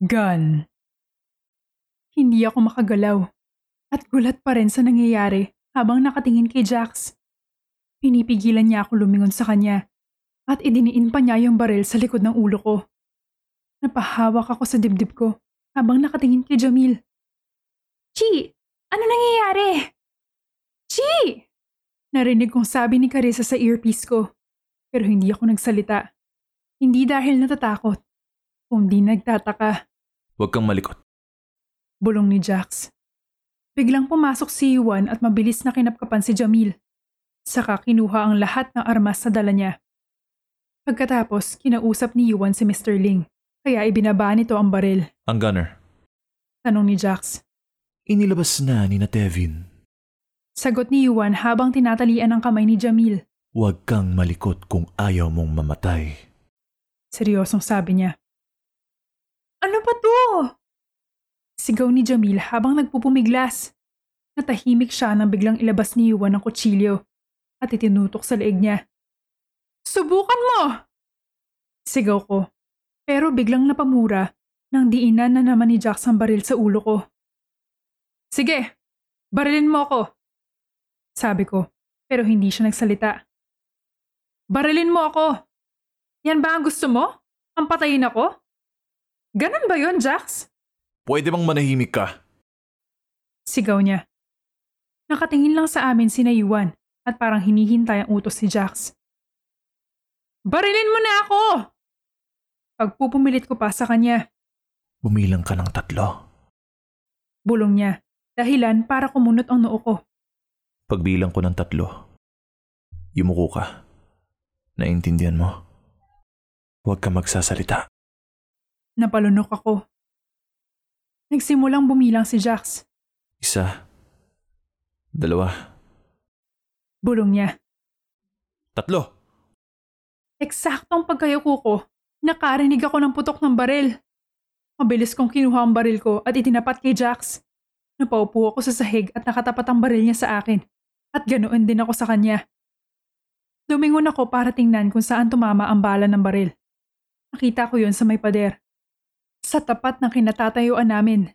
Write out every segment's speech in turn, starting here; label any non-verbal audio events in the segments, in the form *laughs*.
Gun Hindi ako makagalaw at gulat pa rin sa nangyayari habang nakatingin kay Jax. Pinipigilan niya ako lumingon sa kanya at idiniin pa niya yung baril sa likod ng ulo ko. Napahawak ako sa dibdib ko habang nakatingin kay Jamil. Chi! Ano nangyayari? Chi! Narinig kong sabi ni Carissa sa earpiece ko pero hindi ako nagsalita. Hindi dahil natatakot, kundi nagtataka. Huwag kang malikot. Bulong ni Jax. Biglang pumasok si Yuan at mabilis na kinapkapan si Jamil. Saka kinuha ang lahat ng armas sa dala niya. Pagkatapos, kinausap ni Yuan si Mr. Ling, kaya ibinaba nito ang baril. Ang gunner. Tanong ni Jax. Inilabas na ni na Tevin. Sagot ni Yuan habang tinatalian ang kamay ni Jamil. Huwag kang malikot kung ayaw mong mamatay. Seryosong sabi niya. Ano pa to? Sigaw ni Jamil habang nagpupumiglas. Natahimik siya nang biglang ilabas ni Yuan ang kutsilyo at itinutok sa leeg niya. Subukan mo! Sigaw ko, pero biglang napamura nang diinan na naman ni Jax ang baril sa ulo ko. Sige, barilin mo ako. Sabi ko, pero hindi siya nagsalita. Barilin mo ako! Yan ba ang gusto mo? Ang patayin ako? Ganun ba yon, Jax? Pwede bang manahimik ka? Sigaw niya. Nakatingin lang sa amin si Yuan at parang hinihintay ang utos ni Jax. Barilin mo na ako! Pagpupumilit ko pa sa kanya, Bumilang ka ng tatlo. bulong niya, dahilan para kumunot ang noo ko. Pagbilang ko ng tatlo, yumuko ka. Naintindihan mo? Huwag ka magsasalita. Napalunok ako. Nagsimulang bumilang si Jax. Isa. Dalawa. Bulong niya. Tatlo. Eksaktong pagkayuko ko, nakarinig ako ng putok ng baril. Mabilis kong kinuha ang baril ko at itinapat kay Jax. Napaupo ako sa sahig at nakatapat ang baril niya sa akin. At ganoon din ako sa kanya. Lumingon ako para tingnan kung saan tumama ang bala ng baril. Nakita ko yon sa may pader. Sa tapat ng kinatatayuan namin.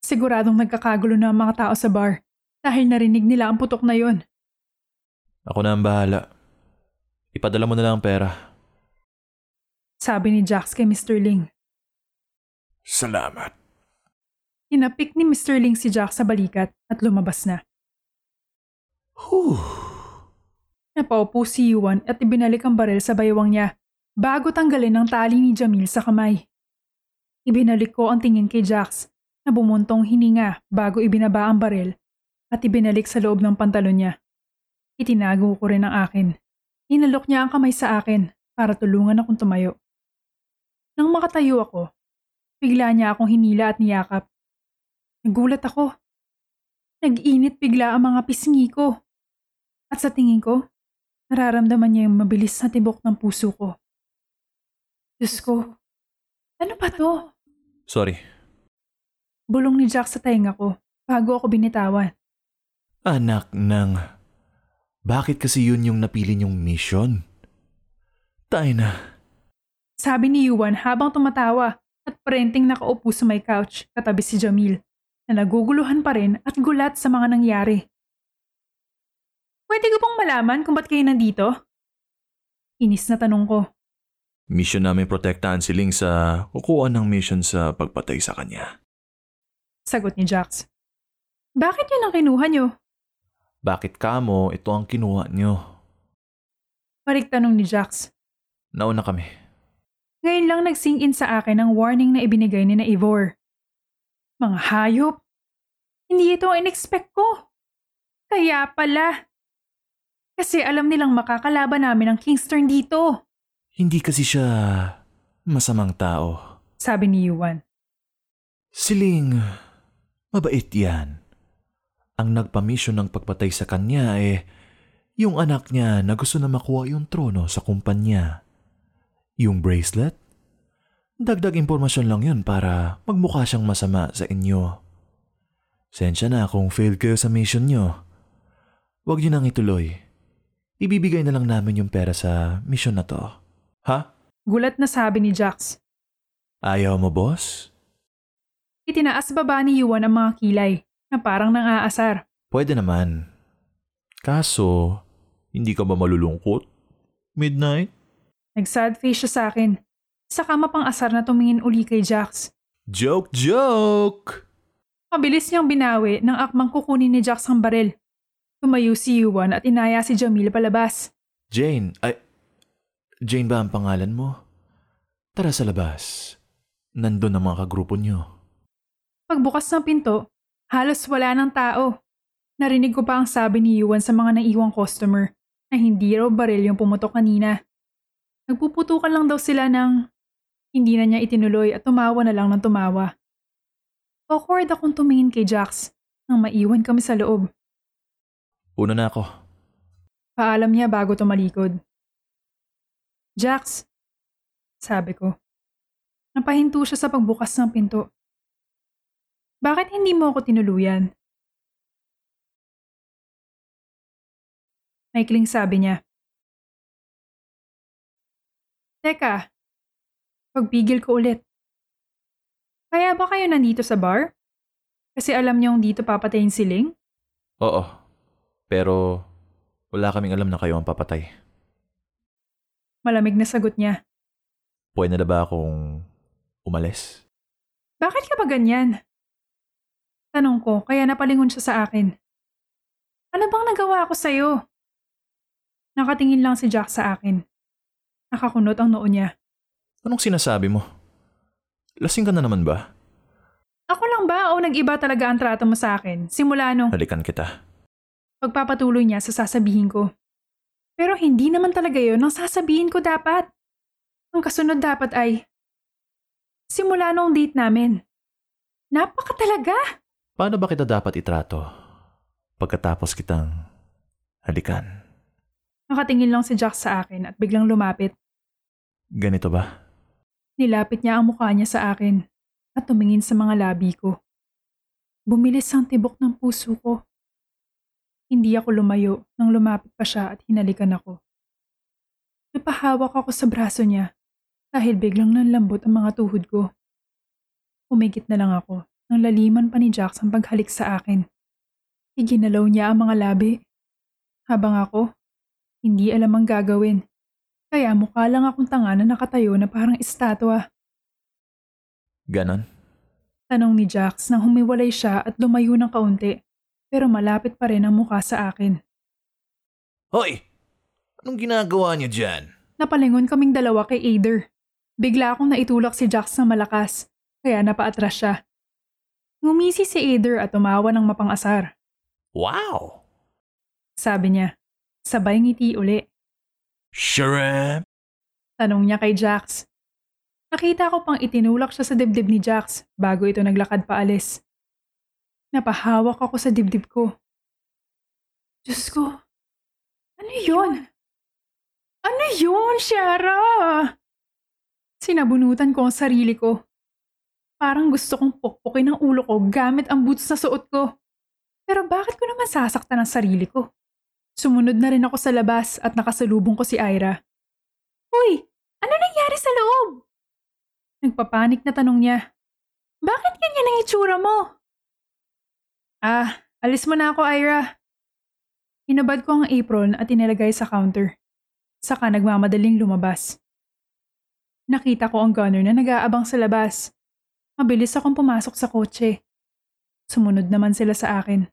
Siguradong nagkakagulo na ang mga tao sa bar dahil narinig nila ang putok na yon. Ako na ang bahala. Ipadala mo na lang ang pera. Sabi ni Jax kay Mr. Ling. Salamat. Hinapik ni Mr. Ling si Jack sa balikat at lumabas na. Whew. Napaupo si Yuan at ibinalik ang baril sa baywang niya bago tanggalin ang tali ni Jamil sa kamay. Ibinalik ko ang tingin kay Jax na bumuntong hininga bago ibinaba ang baril at ibinalik sa loob ng pantalon niya. Itinago ko rin ang akin. Inalok niya ang kamay sa akin para tulungan akong tumayo. Nang makatayo ako, bigla niya akong hinila at niyakap. Nagulat ako. Nag-init bigla ang mga pisngi ko. At sa tingin ko, nararamdaman niya yung mabilis na tibok ng puso ko. Diyos ko, ano ba to? Sorry. Bulong ni Jack sa tainga ko bago ako binitawan. Anak ng... Bakit kasi yun yung napili niyong mission? Tayo na. Sabi ni Yuan habang tumatawa at parenting nakaupo sa may couch katabi si Jamil na naguguluhan pa rin at gulat sa mga nangyari. Pwede ko pong malaman kung ba't kayo nandito? Inis na tanong ko. Mission namin protektahan si Ling sa kukuha ng mission sa pagpatay sa kanya. Sagot ni Jax. Bakit yun ang kinuha niyo? Bakit kamo ito ang kinuha niyo? Parik tanong ni Jax. Nauna kami. Ngayon lang nagsing in sa akin ang warning na ibinigay ni na Ivor. Mga hayop. Hindi ito ang in-expect ko. Kaya pala. Kasi alam nilang makakalaban namin ang Kingston dito. Hindi kasi siya masamang tao. Sabi ni Yuan. Siling, mabait yan. Ang nagpamisyon ng pagpatay sa kanya eh, yung anak niya na gusto na makuha yung trono sa kumpanya. Yung bracelet? Dagdag impormasyon lang yun para magmukha siyang masama sa inyo. Sensya na kung failed kayo sa mission nyo. Huwag niyo nang ituloy. Ibibigay na lang namin yung pera sa mission na to. Ha? Gulat na sabi ni Jax. Ayaw mo, boss? Itinaas baba ni Yuan ang mga kilay na parang nang-aasar. Pwede naman. Kaso, hindi ka ba malulungkot? Midnight? Nag-sad face siya sa akin. Sa kama pang asar na tumingin uli kay Jax. Joke, joke! Mabilis niyang binawi nang akmang kukunin ni Jax ang baril. Tumayo si Yuan at inaya si Jamil palabas. Jane, ay... Jane ba ang pangalan mo? Tara sa labas. Nandun ang mga kagrupo niyo. Pagbukas ng pinto, halos wala ng tao. Narinig ko pa ang sabi ni Yuan sa mga naiwang customer na hindi raw baril yung pumutok kanina. Nagpuputukan lang daw sila ng hindi na niya itinuloy at tumawa na lang ng tumawa. Awkward akong tumingin kay Jax nang maiwan kami sa loob. Una na ako. Paalam niya bago tumalikod. Jax, sabi ko. Napahinto siya sa pagbukas ng pinto. Bakit hindi mo ako tinuluyan? Maikling sabi niya. Teka, pagpigil ko ulit. Kaya ba kayo nandito sa bar? Kasi alam niyong dito papatayin si Ling? Oo. Pero wala kaming alam na kayo ang papatay. Malamig na sagot niya. Pwede na ba akong umalis? Bakit ka ba ganyan? Tanong ko, kaya napalingon siya sa akin. Ano bang nagawa ko sa'yo? Nakatingin lang si Jack sa akin. Nakakunot ang noo niya. Anong sinasabi mo? Lasing ka na naman ba? Ako lang ba o nag-iba talaga ang trato mo sa akin simula nung Halikan kita. pagpapatuloy niya sa sasabihin ko? Pero hindi naman talaga yon ang sasabihin ko dapat. Ang kasunod dapat ay simula nung date namin. Napaka talaga! Paano ba kita dapat itrato? Pagkatapos kitang halikan. Nakatingin lang si Jack sa akin at biglang lumapit. Ganito ba? Nilapit niya ang mukha niya sa akin at tumingin sa mga labi ko. Bumilis ang tibok ng puso ko. Hindi ako lumayo nang lumapit pa siya at hinalikan ako. Napahawak ako sa braso niya dahil biglang nanlambot ang mga tuhod ko. Umigit na lang ako nang laliman pa ni Jax ang paghalik sa akin. Iginalaw niya ang mga labi. Habang ako, hindi alam ang gagawin. Kaya mukha lang akong tanga na nakatayo na parang estatwa. Ganon? Tanong ni Jax nang humiwalay siya at lumayo ng kaunti, pero malapit pa rin ang mukha sa akin. Hoy! Anong ginagawa niyo dyan? Napalingon kaming dalawa kay Ader. Bigla akong naitulak si Jax ng malakas, kaya napaatras siya. Ngumisi si Ader at tumawa ng mapang-asar. Wow! Sabi niya, sabay ngiti uli. Shrimp! Tanong niya kay Jax. Nakita ko pang itinulak siya sa dibdib ni Jax bago ito naglakad paalis. Napahawak ako sa dibdib ko. Diyos ko, ano yun? Ano yun, Shara? Sinabunutan ko ang sarili ko. Parang gusto kong pukpukin ang ulo ko gamit ang boots na suot ko. Pero bakit ko naman sasaktan ang sarili ko? Sumunod na rin ako sa labas at nakasalubong ko si Ira. Uy, ano nangyari sa loob? Nagpapanik na tanong niya. Bakit ganyan ang itsura mo? Ah, alis mo na ako, Ira. Hinabad ko ang apron at inilagay sa counter. Saka nagmamadaling lumabas. Nakita ko ang gunner na nag-aabang sa labas. Mabilis akong pumasok sa kotse. Sumunod naman sila sa akin.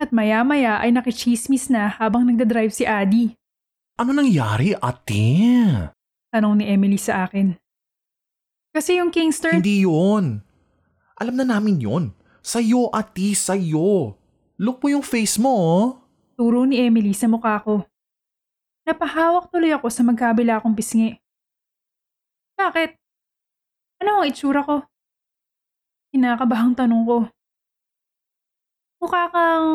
At maya-maya ay nakichismis na habang nagdadrive si Adi. Ano nangyari, ate? Tanong ni Emily sa akin. Kasi yung Kingstern... Hindi yun. Alam na namin yun. Sa'yo, ate, sa'yo. Look mo yung face mo, oh. Turo ni Emily sa mukha ko. Napahawak tuloy ako sa magkabila akong pisngi. Bakit? Ano ang itsura ko? Kinakabahang tanong ko. Mukha kang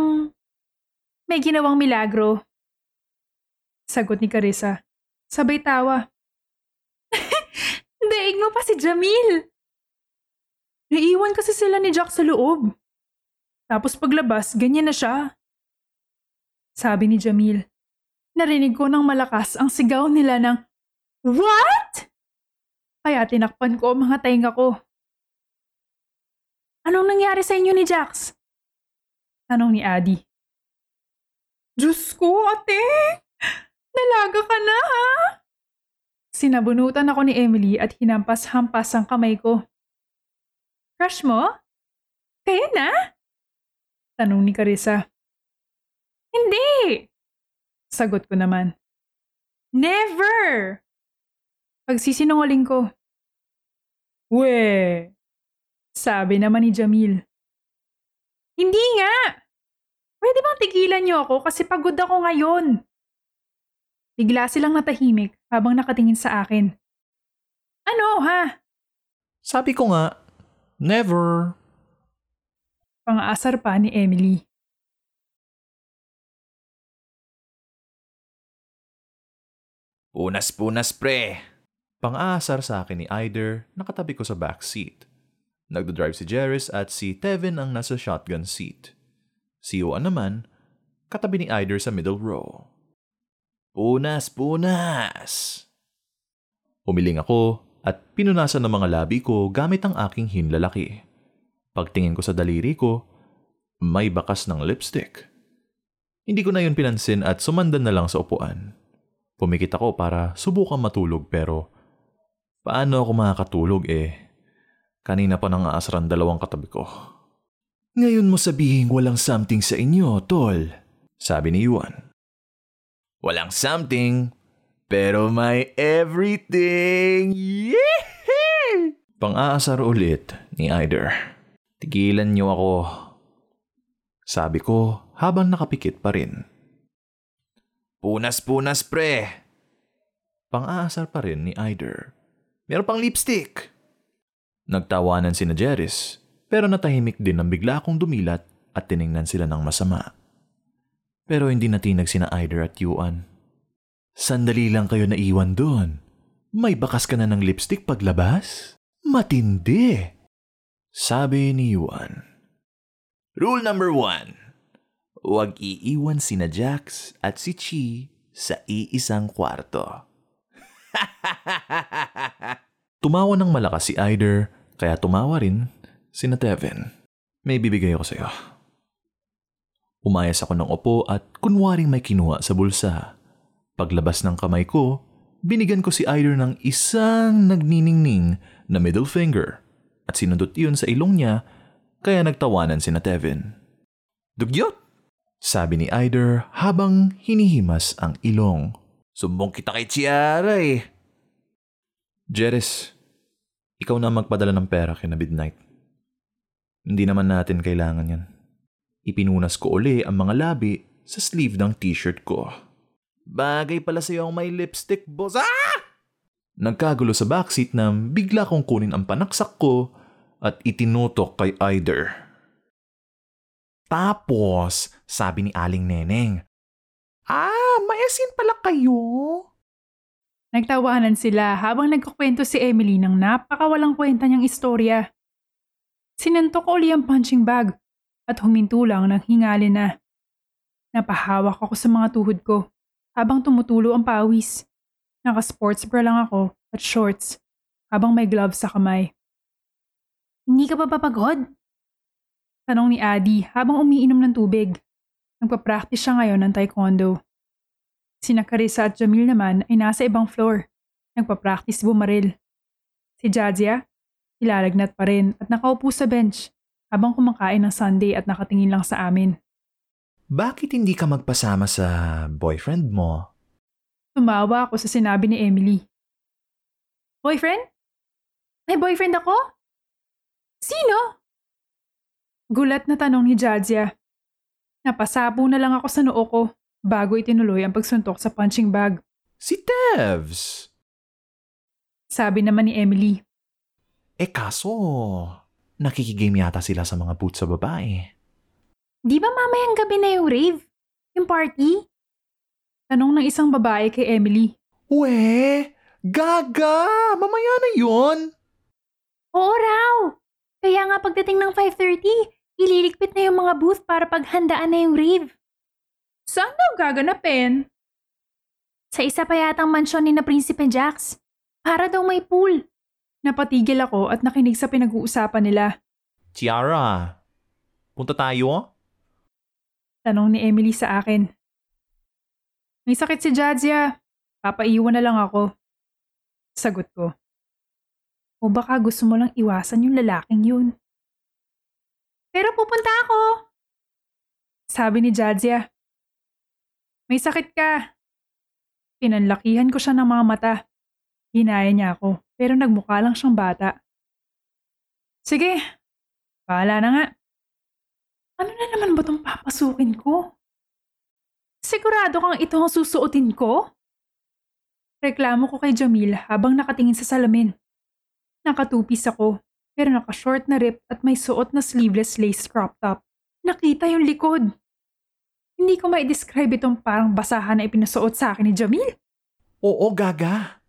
may ginawang milagro. Sagot ni Carissa. Sabay tawa. *laughs* Daig mo pa si Jamil. Naiwan kasi sila ni Jack sa loob. Tapos paglabas, ganyan na siya. Sabi ni Jamil. Narinig ko ng malakas ang sigaw nila ng What? Kaya tinakpan ko ang mga tainga ko. Anong nangyari sa inyo ni Jax? Tanong ni Adi. Diyos ko, ate! Dalaga ka na, ha? Sinabunutan ako ni Emily at hinampas-hampas ang kamay ko. Crush mo? Kaya na? Tanong ni Carissa. Hindi! Sagot ko naman. Never! Pagsisinungaling ko. We! Sabi naman ni Jamil. Hindi nga! Pwede bang tigilan niyo ako kasi pagod ako ngayon? Bigla silang natahimik habang nakatingin sa akin. Ano ha? Sabi ko nga, never. Pang-aasar pa ni Emily. Punas-punas pre. Pang-aasar sa akin ni Eider, nakatabi ko sa back seat. Nagdodrive si Jerris at si Tevin ang nasa shotgun seat. Si Yuan naman, katabi ni Eider sa middle row. Punas, punas! Umiling ako at pinunasan ng mga labi ko gamit ang aking hinlalaki. Pagtingin ko sa daliri ko, may bakas ng lipstick. Hindi ko na yun pinansin at sumandan na lang sa upuan. Pumikit ako para subukan matulog pero paano ako makakatulog eh? Kanina pa nang aasran dalawang katabi ko. Ngayon mo sabihin walang something sa inyo, tol. Sabi ni Yuan. Walang something, pero may everything. Yee! Pang-aasar ulit ni Eider. Tigilan niyo ako. Sabi ko habang nakapikit pa rin. Punas-punas pre. Pang-aasar pa rin ni Eider. Meron pang lipstick. Nagtawanan si na Jeris, pero natahimik din nang bigla akong dumilat at tiningnan sila ng masama. Pero hindi natinag sina Eider at Yuan. Sandali lang kayo naiwan doon. May bakas ka na ng lipstick paglabas? Matindi! Sabi ni Yuan. Rule number one. Huwag iiwan sina Jax at si Chi sa iisang kwarto. *laughs* Tumawa ng malakas si Eider, kaya tumawa rin si na Tevin. May bibigay ako sa'yo. Umayas ako ng opo at kunwaring may kinuha sa bulsa. Paglabas ng kamay ko, binigyan ko si Eider ng isang nagniningning na middle finger at sinundot iyon sa ilong niya kaya nagtawanan si na. Dugyot! Sabi ni Eider habang hinihimas ang ilong. Sumbong kita kay Chiara eh. Jeres, ikaw na magpadala ng pera kina Midnight. Hindi naman natin kailangan yan. Ipinunas ko uli ang mga labi sa sleeve ng t-shirt ko. Bagay pala sa'yo ang may lipstick, boss. Ah! Nagkagulo sa backseat na bigla kong kunin ang panaksak ko at itinutok kay Eider. Tapos, sabi ni Aling Neneng, Ah, may asin pala kayo. Nagtawanan sila habang nagkukwento si Emily ng napakawalang kwenta niyang istorya. Sinantok ko uli ang punching bag at huminto lang ng hingalin na. Napahawak ako sa mga tuhod ko habang tumutulo ang pawis. Naka-sports bra lang ako at shorts habang may gloves sa kamay. Hindi ka pa papagod? Tanong ni Adi habang umiinom ng tubig. Nagpa-practice siya ngayon ng taekwondo. Sina Carissa at Jamil naman ay nasa ibang floor. Nagpa-practice bumaril. Si Jadzia, ilalagnat pa rin at nakaupo sa bench habang kumakain ng Sunday at nakatingin lang sa amin. Bakit hindi ka magpasama sa boyfriend mo? Tumawa ako sa sinabi ni Emily. Boyfriend? May boyfriend ako? Sino? Gulat na tanong ni Jadzia. Napasabo na lang ako sa noo ko bago itinuloy ang pagsuntok sa punching bag. Si Tevs! Sabi naman ni Emily. Eh kaso, nakikigame yata sila sa mga booth sa babae. Di ba mamayang gabi na yung rave? Yung party? Tanong ng isang babae kay Emily. We, gaga! Mamaya na yon. Oo raw! Kaya nga pagdating ng 5.30, ililigpit na yung mga booth para paghandaan na yung rave. Saan daw gaganapin? Sa isa pa yatang mansyon ni na Prinsipe Jax. Para daw may pool. Napatigil ako at nakinig sa pinag-uusapan nila. Tiara, punta tayo? Tanong ni Emily sa akin. May sakit si Jadzia. Papaiwan na lang ako. Sagot ko. O baka gusto mo lang iwasan yung lalaking yun. Pero pupunta ako. Sabi ni Jadzia. May sakit ka. Pinanlakihan ko siya ng mga mata. Hinaya niya ako, pero nagmukha lang siyang bata. Sige, bahala na nga. Ano na naman ba itong papasukin ko? Sigurado kang ito ang susuotin ko? Reklamo ko kay Jamil habang nakatingin sa salamin. Nakatupis ako, pero naka-short na rip at may suot na sleeveless lace crop top. Nakita yung likod. Hindi ko ma-describe itong parang basahan na ipinasuot sa akin ni Jamil. Oo, gaga.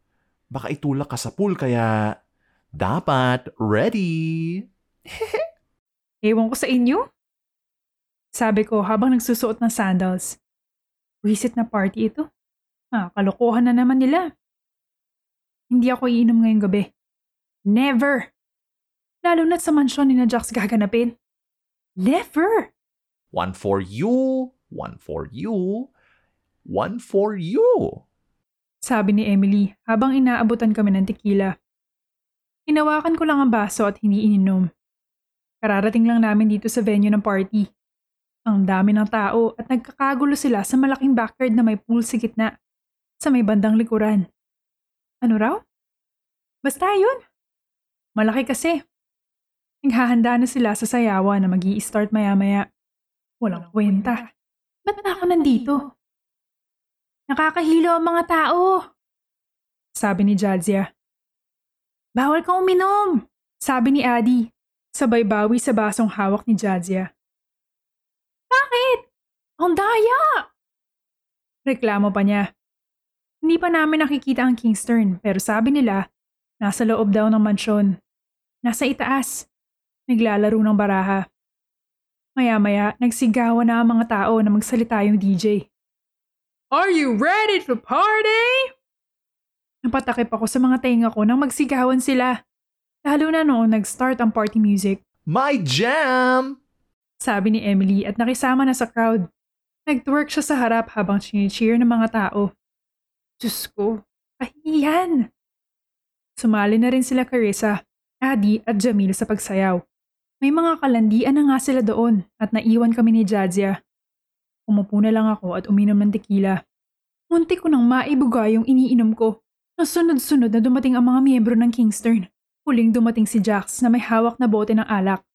Baka itulak ka sa pool kaya dapat ready. *laughs* Ewan ko sa inyo. Sabi ko habang nagsusuot ng sandals. Wisit na party ito. Ah, kalokohan na naman nila. Hindi ako iinom ngayong gabi. Never! Lalo na sa mansyon ni na Jax gaganapin. Never! One for you, one for you, one for you. Sabi ni Emily habang inaabutan kami ng tequila. Hinawakan ko lang ang baso at hindi ininom. Kararating lang namin dito sa venue ng party. Ang dami ng tao at nagkakagulo sila sa malaking backyard na may pool sa gitna, sa may bandang likuran. Ano raw? Basta yun. Malaki kasi. Naghahanda na sila sa sayawan na mag start maya-maya. Walang kwenta. Ba't na ako nandito? Nakakahilo ang mga tao. Sabi ni Jadzia. Bawal kang uminom, sabi ni Adi. Sabay bawi sa basong hawak ni Jadzia. Bakit? Ang daya! Reklamo pa niya. Hindi pa namin nakikita ang Kingston pero sabi nila, nasa loob daw ng mansyon. Nasa itaas. Naglalaro ng baraha. Maya-maya, nagsigawan na ang mga tao na magsalita yung DJ. Are you ready to party? Napatakip ako sa mga tenga ko nang magsigawan sila. Lalo na noong nag-start ang party music. My jam! Sabi ni Emily at nakisama na sa crowd. Nag-twerk siya sa harap habang cheer ng mga tao. Diyos ko, kahiyan! Sumali na rin sila Carissa, Adi at Jamil sa pagsayaw. May mga kalandian na nga sila doon at naiwan kami ni Jadzia. Umupo na lang ako at uminom ng tequila. Munti ko nang maibuga yung iniinom ko. Nasunod-sunod na dumating ang mga miyembro ng Kingston. Huling dumating si Jax na may hawak na bote ng alak.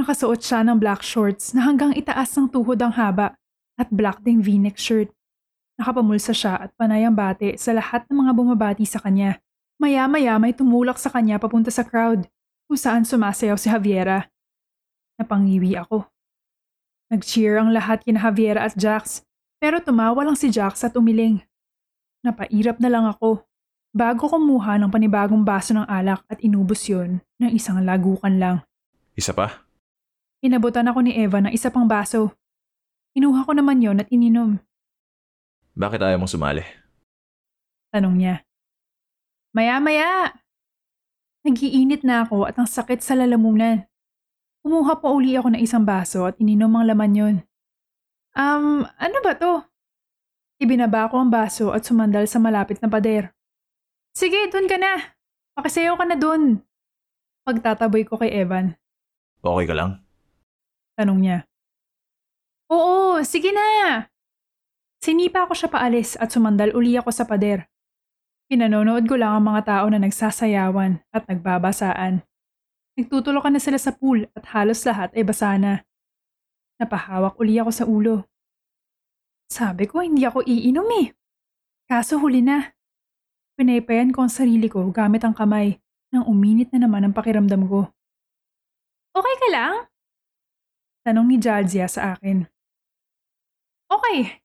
Nakasuot siya ng black shorts na hanggang itaas ng tuhod ang haba at black ding v-neck shirt. Nakapamulsa siya at panay bate sa lahat ng mga bumabati sa kanya. Maya-maya may tumulak sa kanya papunta sa crowd kung saan sumasayaw si Javiera. Napangiwi ako. Nag-cheer ang lahat kina Javiera at Jax pero tumawa lang si Jax at umiling. Napairap na lang ako bago kumuha ng panibagong baso ng alak at inubos yon ng isang lagukan lang. Isa pa? Inabutan ako ni Eva ng isa pang baso. Inuha ko naman yon at ininom. Bakit ayaw mong sumali? Tanong niya. Maya-maya! Nagiinit na ako at ang sakit sa lalamunan. Kumuha pa uli ako ng isang baso at ininom ang laman yon. Um, ano ba to? Ibinaba ko ang baso at sumandal sa malapit na pader. Sige, dun ka na. Pakisayaw ka na dun. Pagtataboy ko kay Evan. Okay ka lang? Tanong niya. Oo, sige na. Sinipa ko siya paalis at sumandal uli ako sa pader. Pinanonood ko lang ang mga tao na nagsasayawan at nagbabasaan. Nagtutulokan na sila sa pool at halos lahat ay basa na. Napahawak uli ako sa ulo. Sabi ko hindi ako iinom eh. Kaso huli na. Pinaypayan ko ang sarili ko gamit ang kamay nang uminit na naman ang pakiramdam ko. Okay ka lang? Tanong ni Jadzia sa akin. Okay.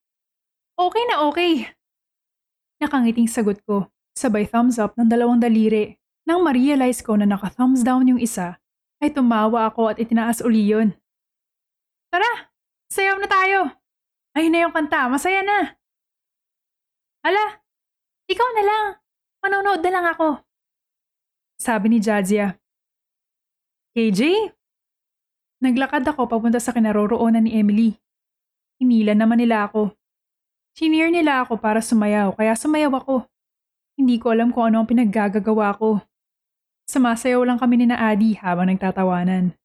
Okay na okay. Nakangiting sagot ko, sabay thumbs up ng dalawang daliri. Nang ma-realize ko na naka-thumbs down yung isa, ay tumawa ako at itinaas uli yun. Tara, sayaw na tayo. Ayun na yung kanta, masaya na. Hala, ikaw na lang. Manonood na lang ako. Sabi ni Jadzia. KJ? Naglakad ako papunta sa kinaroroonan ni Emily. Hinila naman nila ako. Senior nila ako para sumayaw kaya sumayaw ako. Hindi ko alam kung ano ang pinaggagagawa ko. Sumasayaw lang kami ni Adi habang nagtatawanan.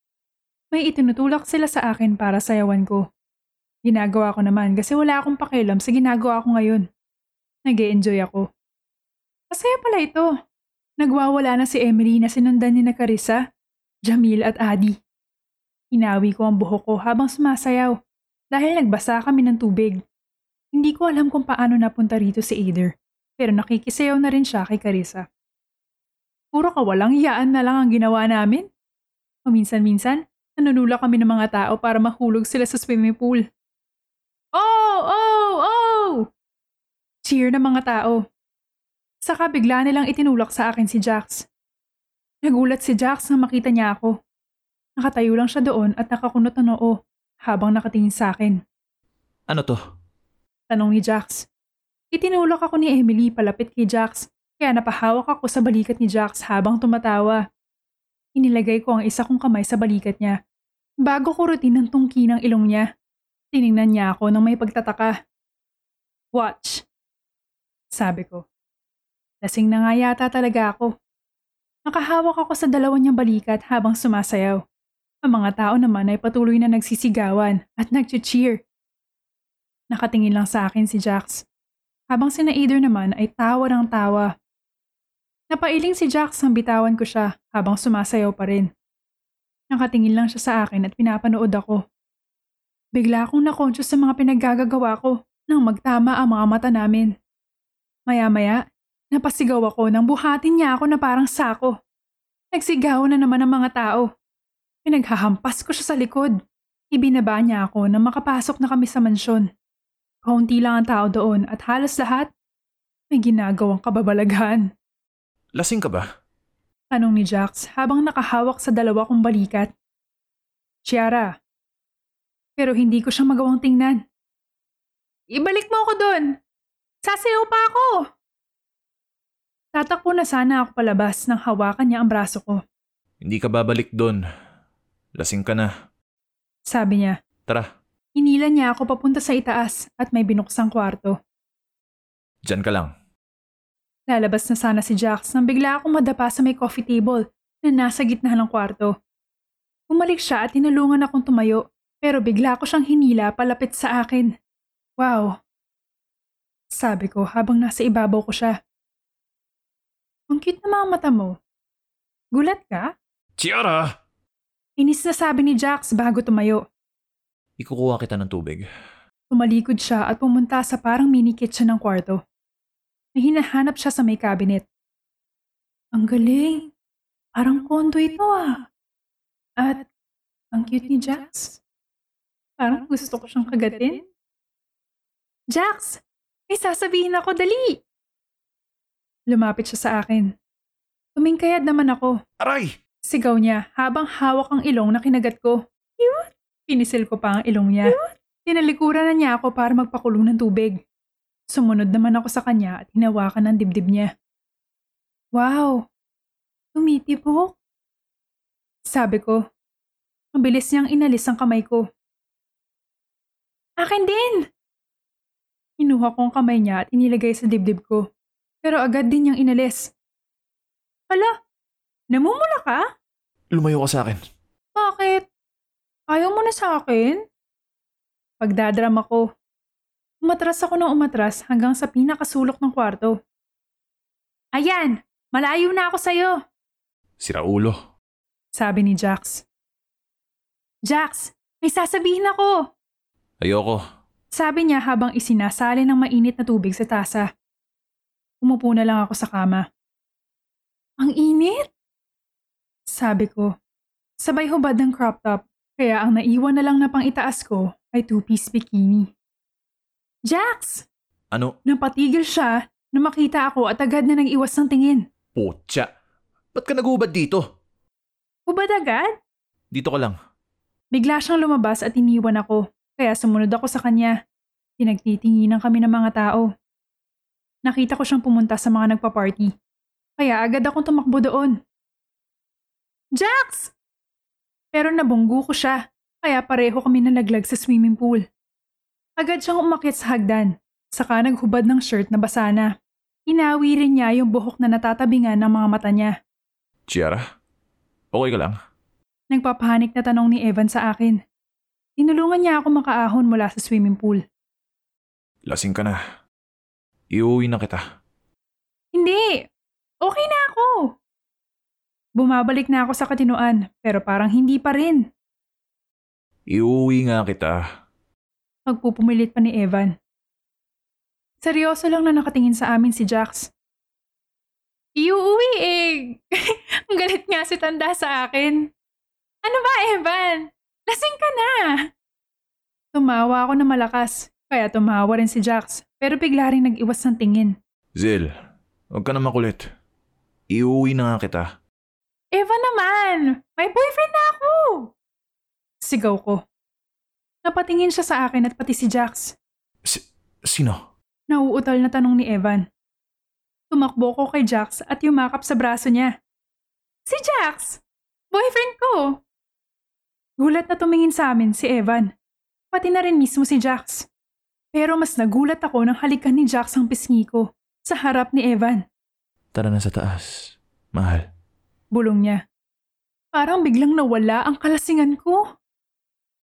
May itinutulak sila sa akin para sayawan ko. Ginagawa ko naman kasi wala akong pakialam sa ginagawa ko ngayon. nag enjoy ako. Masaya pala ito. Nagwawala na si Emily na sinundan ni na Carissa, Jamil at Adi. Inawi ko ang buhok ko habang sumasayaw dahil nagbasa kami ng tubig. Hindi ko alam kung paano napunta rito si Ader, pero nakikisayaw na rin siya kay Carissa. Puro kawalang iyaan na lang ang ginawa namin. Paminsan-minsan, nanunula kami ng mga tao para mahulog sila sa swimming pool. Oh! Oh! Oh! Cheer ng mga tao. Saka bigla nilang itinulak sa akin si Jax. Nagulat si Jax nang makita niya ako. Nakatayo lang siya doon at nakakunot ng noo habang nakatingin sa akin. Ano to? Tanong ni Jax. Itinulak ako ni Emily palapit kay Jax kaya napahawak ako sa balikat ni Jax habang tumatawa. Inilagay ko ang isa kong kamay sa balikat niya. Bago ko rutin ng tungki ng ilong niya, tiningnan niya ako ng may pagtataka. Watch. Sabi ko. Lasing na nga yata talaga ako. Nakahawak ako sa dalawa niyang balikat habang sumasayaw. Ang mga tao naman ay patuloy na nagsisigawan at nag-cheer. Nakatingin lang sa akin si Jax. Habang si Aider naman ay tawa ng tawa. Napailing si Jax nang bitawan ko siya habang sumasayaw pa rin. Nakatingin lang siya sa akin at pinapanood ako. Bigla akong nakonsyon sa mga pinaggagagawa ko nang magtama ang mga mata namin. Maya-maya, napasigaw ako nang buhatin niya ako na parang sako. Nagsigaw na naman ang mga tao. Pinaghahampas ko siya sa likod. Ibinaba niya ako nang makapasok na kami sa mansyon. Kaunti lang ang tao doon at halos lahat may ginagawang kababalaghan. Lasing ka ba? Tanong ni Jax habang nakahawak sa dalawa kong balikat. Chiara. Pero hindi ko siya magawang tingnan. Ibalik mo ako doon! Sasayaw pa ako! Tatakbo na sana ako palabas nang hawakan niya ang braso ko. Hindi ka babalik doon. Lasing ka na. Sabi niya. Tara, Hinila niya ako papunta sa itaas at may binuksang kwarto. dyan ka lang. Lalabas na sana si Jax nang bigla akong madapa sa may coffee table na nasa gitna ng kwarto. Umalik siya at tinulungan akong tumayo pero bigla ko siyang hinila palapit sa akin. Wow! Sabi ko habang nasa ibabaw ko siya. Ang cute na mga mata mo. Gulat ka? Chiara! Inis na sabi ni Jax bago tumayo. Ikukuha kita ng tubig. Tumalikod siya at pumunta sa parang mini kitchen ng kwarto. May hinahanap siya sa may cabinet. Ang galing. Parang kondo ito ah. At ang cute ni Jax. Parang gusto ko siyang kagatin. Jax! May sasabihin ako, dali! Lumapit siya sa akin. Tumingkayad naman ako. Aray! Sigaw niya habang hawak ang ilong na kinagat ko. Cute! Pinisil ko pa ang ilong niya. Tinalikuran na niya ako para magpakulong ng tubig. Sumunod naman ako sa kanya at hinawakan ang dibdib niya. Wow! Tumitibok. Sabi ko. Mabilis niyang inalis ang kamay ko. Akin din! Inuha ko ang kamay niya at inilagay sa dibdib ko. Pero agad din niyang inalis. Hala, namumula ka? Lumayo ka sa akin. Bakit? Ayaw mo na sa akin? Pagdadram ako. Umatras ako ng umatras hanggang sa pinakasulok ng kwarto. Ayan! Malayo na ako sa'yo! Sira ulo. Sabi ni Jax. Jax, may sasabihin ako! Ayoko. Sabi niya habang isinasali ng mainit na tubig sa tasa. Umupo na lang ako sa kama. Ang init? Sabi ko. Sabay hubad ng crop top, kaya ang naiwan na lang na pang itaas ko ay two-piece bikini. Jax! Ano? Napatigil siya na makita ako at agad na nag-iwas ng tingin. Putya! Ba't ka nagubad dito? Hubad agad? Dito ka lang. Bigla siyang lumabas at iniwan ako, kaya sumunod ako sa kanya. Pinagtitinginan kami ng mga tao. Nakita ko siyang pumunta sa mga nagpa-party. Kaya agad akong tumakbo doon. Jax! Pero nabunggo ko siya, kaya pareho kami nalaglag sa swimming pool. Agad siyang umakyat sa hagdan, saka naghubad ng shirt na basa na. Inawi rin niya yung buhok na natatabingan ng mga mata niya. Chiara? Okay ka lang? Nagpapahanik na tanong ni Evan sa akin. Tinulungan niya ako makaahon mula sa swimming pool. Lasing ka na. Iuwi na kita. Hindi! Okay na! Bumabalik na ako sa katinuan, pero parang hindi pa rin. Iuwi nga kita. Magpupumilit pa ni Evan. Seryoso lang na nakatingin sa amin si Jax. Iuwi eh! *laughs* Ang galit nga si Tanda sa akin. Ano ba, Evan? Lasing ka na! Tumawa ako na malakas, kaya tumawa rin si Jax, pero bigla rin nag-iwas ng tingin. Zil, huwag ka na makulit. Iuwi na nga kita. Eva naman! May boyfriend na ako! Sigaw ko. Napatingin siya sa akin at pati si Jax. Si- sino? Nauutal na tanong ni Evan. Tumakbo ko kay Jax at yumakap sa braso niya. Si Jax! Boyfriend ko! Gulat na tumingin sa amin si Evan. Pati na rin mismo si Jax. Pero mas nagulat ako nang halikan ni Jax ang pisngi ko sa harap ni Evan. Tara na sa taas. Mahal. Bulong niya. Parang biglang nawala ang kalasingan ko.